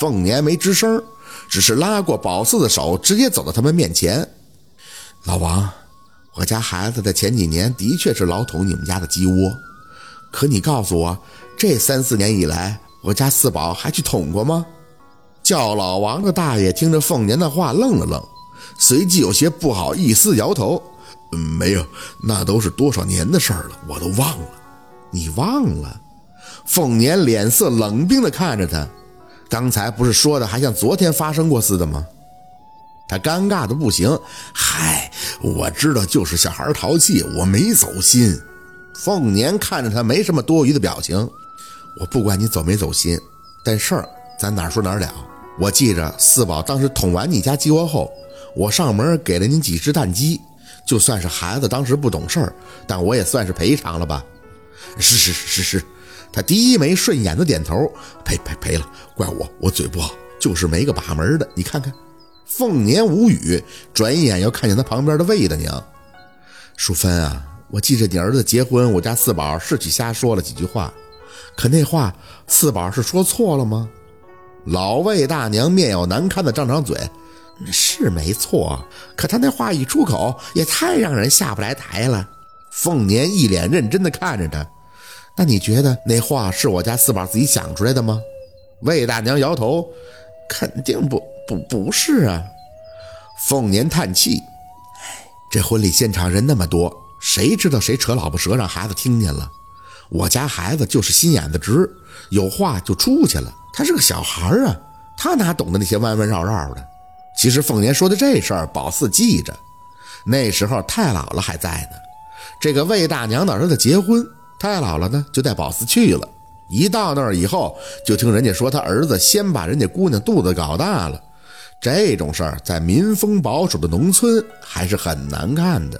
凤年没吱声，只是拉过宝四的手，直接走到他们面前。老王，我家孩子在前几年的确是老捅你们家的鸡窝，可你告诉我，这三四年以来，我家四宝还去捅过吗？叫老王的大爷听着凤年的话愣了愣，随即有些不好意思摇头：“嗯，没有，那都是多少年的事儿了，我都忘了。你忘了？”凤年脸色冷冰地看着他，刚才不是说的还像昨天发生过似的吗？他尴尬的不行。嗨，我知道，就是小孩淘气，我没走心。凤年看着他，没什么多余的表情。我不管你走没走心，但事儿咱哪说哪了。我记着四宝当时捅完你家鸡窝后，我上门给了你几只蛋鸡，就算是孩子当时不懂事儿，但我也算是赔偿了吧？是是是是是。他低眉顺眼的点头，赔赔赔了，怪我，我嘴不好，就是没个把门的。你看看，凤年无语，转眼又看见他旁边的魏大娘，淑芬啊，我记着你儿子结婚，我家四宝是去瞎说了几句话，可那话四宝是说错了吗？老魏大娘面有难堪的张张嘴，是没错，可他那话一出口，也太让人下不来台了。凤年一脸认真的看着他。那你觉得那话是我家四宝自己想出来的吗？魏大娘摇头，肯定不不不是啊。凤年叹气，这婚礼现场人那么多，谁知道谁扯老婆舌让孩子听见了？我家孩子就是心眼子直，有话就出去了。他是个小孩啊，他哪懂得那些弯弯绕绕的？其实凤年说的这事儿，宝四记着，那时候太姥姥还在呢。这个魏大娘的儿子结婚。太姥姥呢，就带宝四去了。一到那儿以后，就听人家说他儿子先把人家姑娘肚子搞大了。这种事儿在民风保守的农村还是很难干的。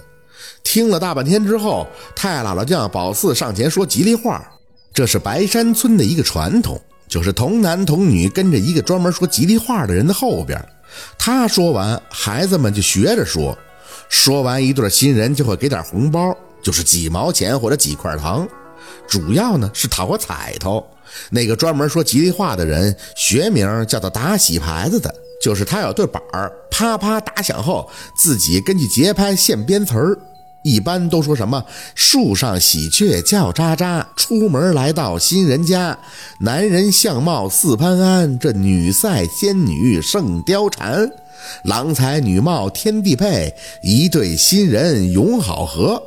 听了大半天之后，太姥姥就让宝四上前说吉利话。这是白山村的一个传统，就是童男童女跟着一个专门说吉利话的人的后边。他说完，孩子们就学着说。说完，一对新人就会给点红包。就是几毛钱或者几块糖，主要呢是讨个彩头。那个专门说吉利话的人，学名叫做打喜牌子的，就是他有对板儿，啪啪打响后，自己根据节拍现编词儿。一般都说什么树上喜鹊叫喳喳，出门来到新人家，男人相貌似潘安，这女赛仙女胜貂蝉，郎才女貌天地配，一对新人永好合。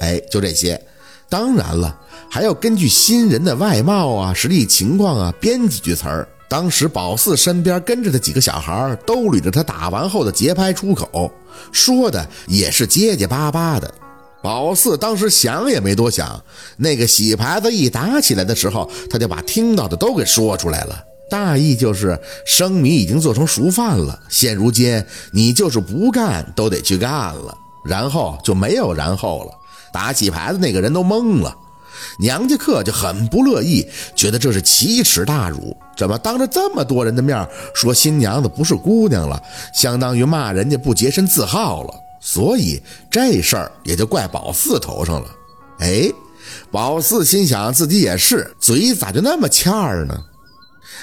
哎，就这些，当然了，还要根据新人的外貌啊、实力情况啊编几句词儿。当时宝四身边跟着的几个小孩都捋着他打完后的节拍出口，说的也是结结巴巴的。宝四当时想也没多想，那个洗牌子一打起来的时候，他就把听到的都给说出来了，大意就是生米已经做成熟饭了，现如今你就是不干都得去干了，然后就没有然后了。打起牌的那个人都懵了，娘家客就很不乐意，觉得这是奇耻大辱，怎么当着这么多人的面说新娘子不是姑娘了，相当于骂人家不洁身自好了，所以这事儿也就怪宝四头上了。哎，宝四心想自己也是，嘴咋就那么欠儿呢？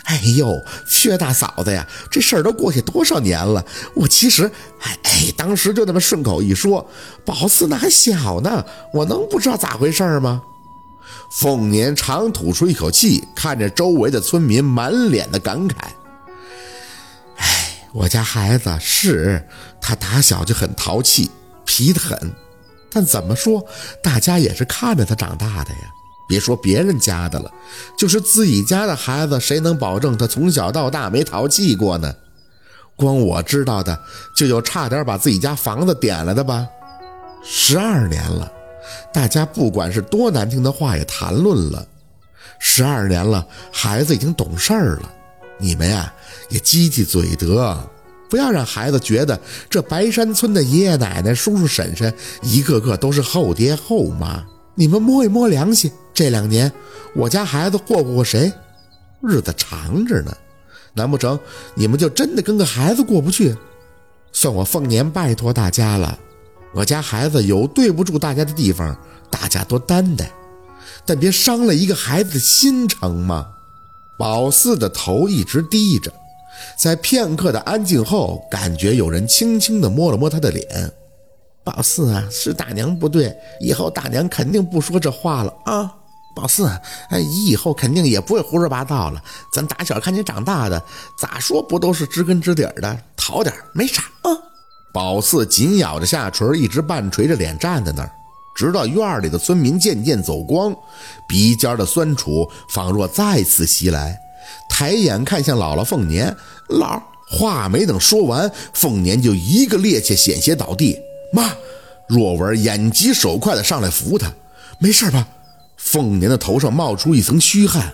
哎呦，薛大嫂子呀，这事儿都过去多少年了？我其实，哎哎，当时就那么顺口一说，宝四那还小呢，我能不知道咋回事吗？凤年长吐出一口气，看着周围的村民，满脸的感慨。哎，我家孩子是他打小就很淘气，皮得很，但怎么说，大家也是看着他长大的呀。别说别人家的了，就是自己家的孩子，谁能保证他从小到大没淘气过呢？光我知道的，就有差点把自己家房子点了的吧。十二年了，大家不管是多难听的话也谈论了。十二年了，孩子已经懂事儿了。你们呀，也积积嘴德，不要让孩子觉得这白山村的爷爷奶奶、叔叔婶婶一个个都是后爹后妈。你们摸一摸良心。这两年，我家孩子霍霍过谁？日子长着呢，难不成你们就真的跟个孩子过不去？算我凤年拜托大家了，我家孩子有对不住大家的地方，大家多担待，但别伤了一个孩子的心，成吗？宝四的头一直低着，在片刻的安静后，感觉有人轻轻地摸了摸他的脸。宝四啊，是大娘不对，以后大娘肯定不说这话了啊。宝四，哎，姨以后肯定也不会胡说八道了。咱打小看你长大的，咋说不都是知根知底的？淘点没啥啊。宝四紧咬着下唇，一直半垂着脸站在那儿，直到院里的村民渐渐走光，鼻尖的酸楚仿若再次袭来。抬眼看向姥姥凤年，姥话没等说完，凤年就一个趔趄险些倒地。妈，若文眼疾手快的上来扶他，没事吧？凤年的头上冒出一层虚汗，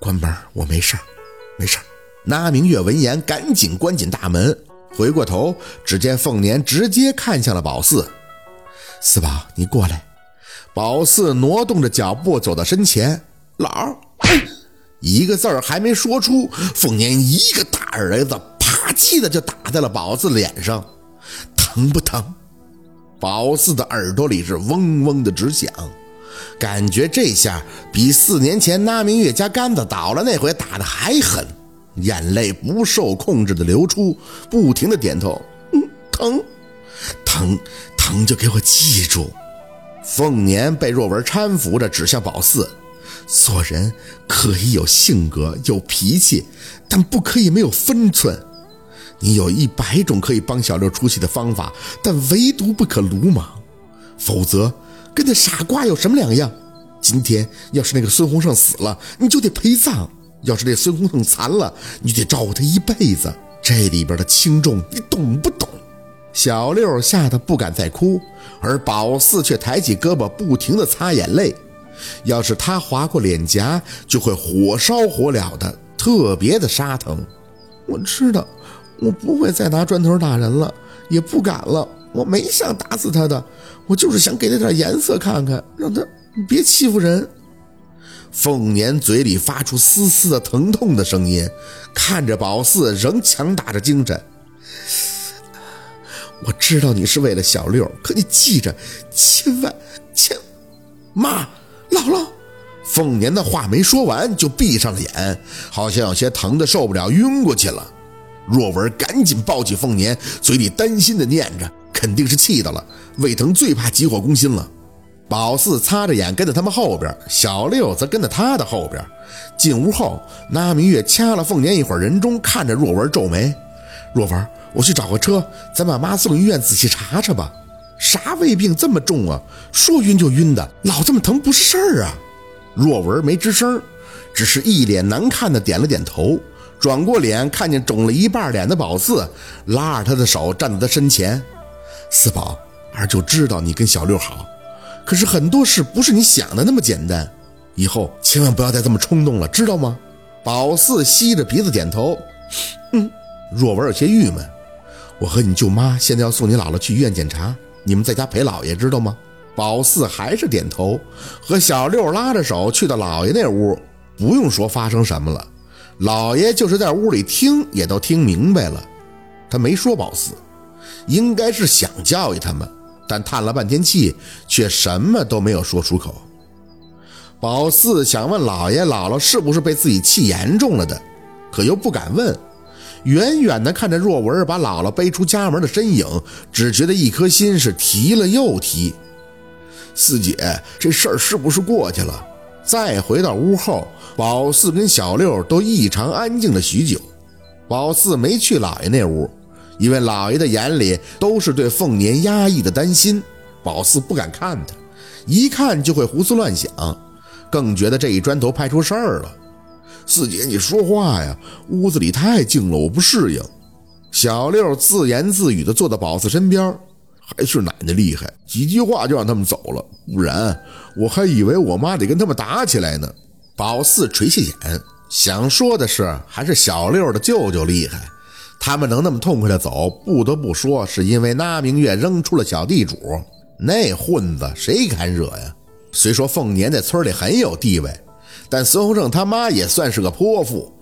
关门，我没事没事那明月闻言赶紧关紧大门，回过头，只见凤年直接看向了宝四，四宝，你过来。宝四挪动着脚步走到身前，老。一个字儿还没说出，凤年一个大耳雷子，啪叽的就打在了宝四脸上，疼不疼？宝四的耳朵里是嗡嗡的直响，感觉这下比四年前那明月家杆子倒了那回打的还狠，眼泪不受控制的流出，不停的点头，嗯，疼，疼，疼就给我记住。凤年被若文搀扶着指向宝四。做人可以有性格、有脾气，但不可以没有分寸。你有一百种可以帮小六出气的方法，但唯独不可鲁莽，否则跟那傻瓜有什么两样？今天要是那个孙洪胜死了，你就得陪葬；要是那孙洪胜残了，你得照顾他一辈子。这里边的轻重，你懂不懂？小六吓得不敢再哭，而宝四却抬起胳膊，不停地擦眼泪。要是他划过脸颊，就会火烧火燎的，特别的沙疼。我知道，我不会再拿砖头打人了，也不敢了。我没想打死他的，我就是想给他点颜色看看，让他别欺负人。凤年嘴里发出丝丝的疼痛的声音，看着宝四仍强打着精神。我知道你是为了小六，可你记着，千万千妈。姥姥，凤年的话没说完就闭上了眼，好像有些疼的受不了，晕过去了。若文赶紧抱起凤年，嘴里担心的念着：“肯定是气到了，胃疼最怕急火攻心了。”宝四擦着眼跟在他们后边，小六则跟在他的后边。进屋后，那明月掐了凤年一会儿人中，看着若文皱眉：“若文，我去找个车，咱把妈送医院仔细查查吧。”啥胃病这么重啊？说晕就晕的，老这么疼不是事儿啊！若文没吱声，只是一脸难看的点了点头，转过脸看见肿了一半脸的宝四，拉着他的手站在他身前。四宝儿就知道你跟小六好，可是很多事不是你想的那么简单，以后千万不要再这么冲动了，知道吗？宝四吸着鼻子点头。嗯，若文有些郁闷，我和你舅妈现在要送你姥姥去医院检查。你们在家陪老爷，知道吗？宝四还是点头，和小六拉着手去到老爷那屋。不用说发生什么了，老爷就是在屋里听，也都听明白了。他没说宝四，应该是想教育他们，但叹了半天气，却什么都没有说出口。宝四想问老爷姥姥是不是被自己气严重了的，可又不敢问。远远地看着若文把姥姥背出家门的身影，只觉得一颗心是提了又提。四姐，这事儿是不是过去了？再回到屋后，宝四跟小六都异常安静了许久。宝四没去老爷那屋，因为老爷的眼里都是对凤年压抑的担心。宝四不敢看他，一看就会胡思乱想，更觉得这一砖头拍出事儿了。四姐，你说话呀！屋子里太静了，我不适应。小六自言自语地坐到宝四身边，还是奶奶厉害，几句话就让他们走了，不然我还以为我妈得跟他们打起来呢。宝四垂下眼，想说的是，还是小六的舅舅厉害，他们能那么痛快的走，不得不说是因为那明月扔出了小地主，那混子谁敢惹呀？虽说凤年在村里很有地位。但孙洪胜他妈也算是个泼妇，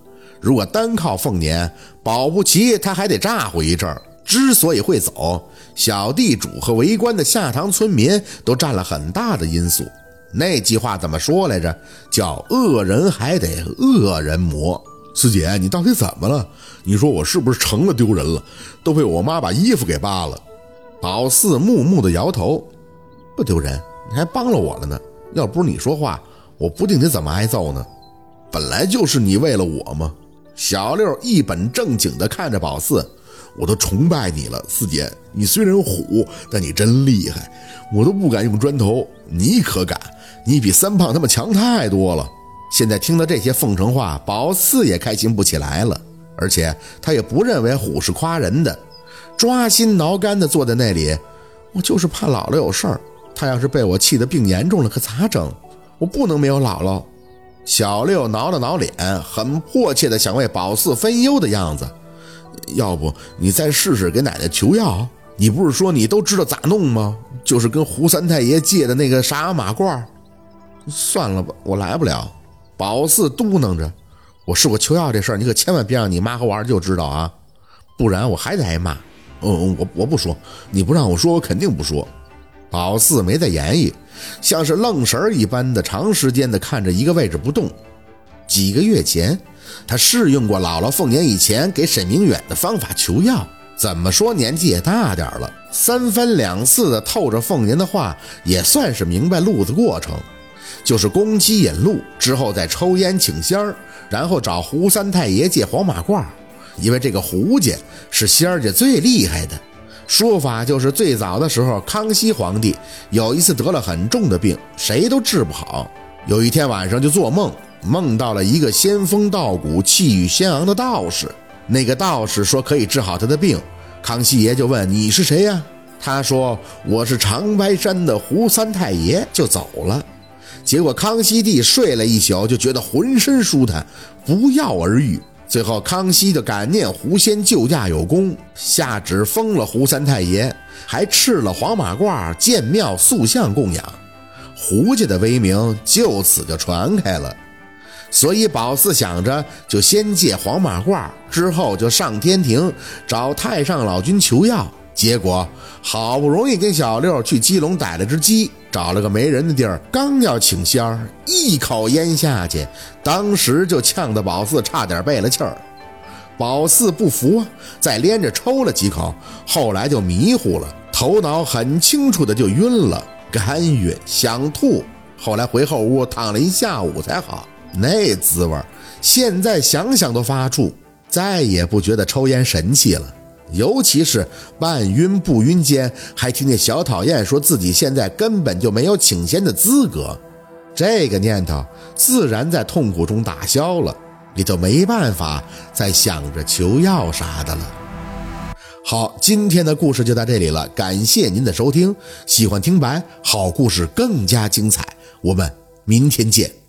如果单靠凤年，保不齐他还得咋呼一阵儿。之所以会走，小地主和围观的下塘村民都占了很大的因素。那句话怎么说来着？叫恶人还得恶人磨。四姐，你到底怎么了？你说我是不是成了丢人了？都被我妈把衣服给扒了。宝四木木的摇头，不丢人，你还帮了我了呢。要不是你说话，我不定得怎么挨揍呢。本来就是你为了我嘛。小六一本正经地看着宝四，我都崇拜你了，四姐。你虽然虎，但你真厉害，我都不敢用砖头，你可敢？你比三胖他们强太多了。现在听到这些奉承话，宝四也开心不起来了，而且他也不认为虎是夸人的，抓心挠肝的坐在那里。我就是怕姥姥有事儿，他要是被我气得病严重了，可咋整？我不能没有姥姥。小六挠了挠脸，很迫切的想为宝四分忧的样子。要不你再试试给奶奶求药？你不是说你都知道咋弄吗？就是跟胡三太爷借的那个啥马褂。算了吧，我来不了。宝四嘟囔着：“我试过求药这事儿，你可千万别让你妈和我二舅知道啊，不然我还得挨骂。”嗯嗯，我我不说，你不让我说，我肯定不说。宝四没再言语，像是愣神儿一般的长时间的看着一个位置不动。几个月前，他试用过姥姥凤年以前给沈明远的方法求药，怎么说年纪也大点了，三番两次的透着凤年的话，也算是明白路子过程。就是公鸡引路之后再抽烟请仙儿，然后找胡三太爷借黄马褂，因为这个胡家是仙儿家最厉害的。说法就是最早的时候，康熙皇帝有一次得了很重的病，谁都治不好。有一天晚上就做梦，梦到了一个仙风道骨、气宇轩昂的道士。那个道士说可以治好他的病。康熙爷就问你是谁呀？他说我是长白山的胡三太爷，就走了。结果康熙帝睡了一宿，就觉得浑身舒坦，不药而愈。最后康熙就感念狐仙救驾有功，下旨封了胡三太爷，还赐了黄马褂、建庙塑像供养，胡家的威名就此就传开了。所以宝四想着，就先借黄马褂，之后就上天庭找太上老君求药。结果好不容易跟小六去鸡笼逮了只鸡，找了个没人的地儿，刚要请仙儿，一口烟下去，当时就呛得宝四差点背了气儿。宝四不服啊，再连着抽了几口，后来就迷糊了，头脑很清楚的就晕了，干晕想吐，后来回后屋躺了一下午才好，那滋味儿现在想想都发怵，再也不觉得抽烟神气了。尤其是半晕不晕间，还听见小讨厌说自己现在根本就没有请仙的资格，这个念头自然在痛苦中打消了，也就没办法再想着求药啥的了。好，今天的故事就到这里了，感谢您的收听。喜欢听白好故事更加精彩，我们明天见。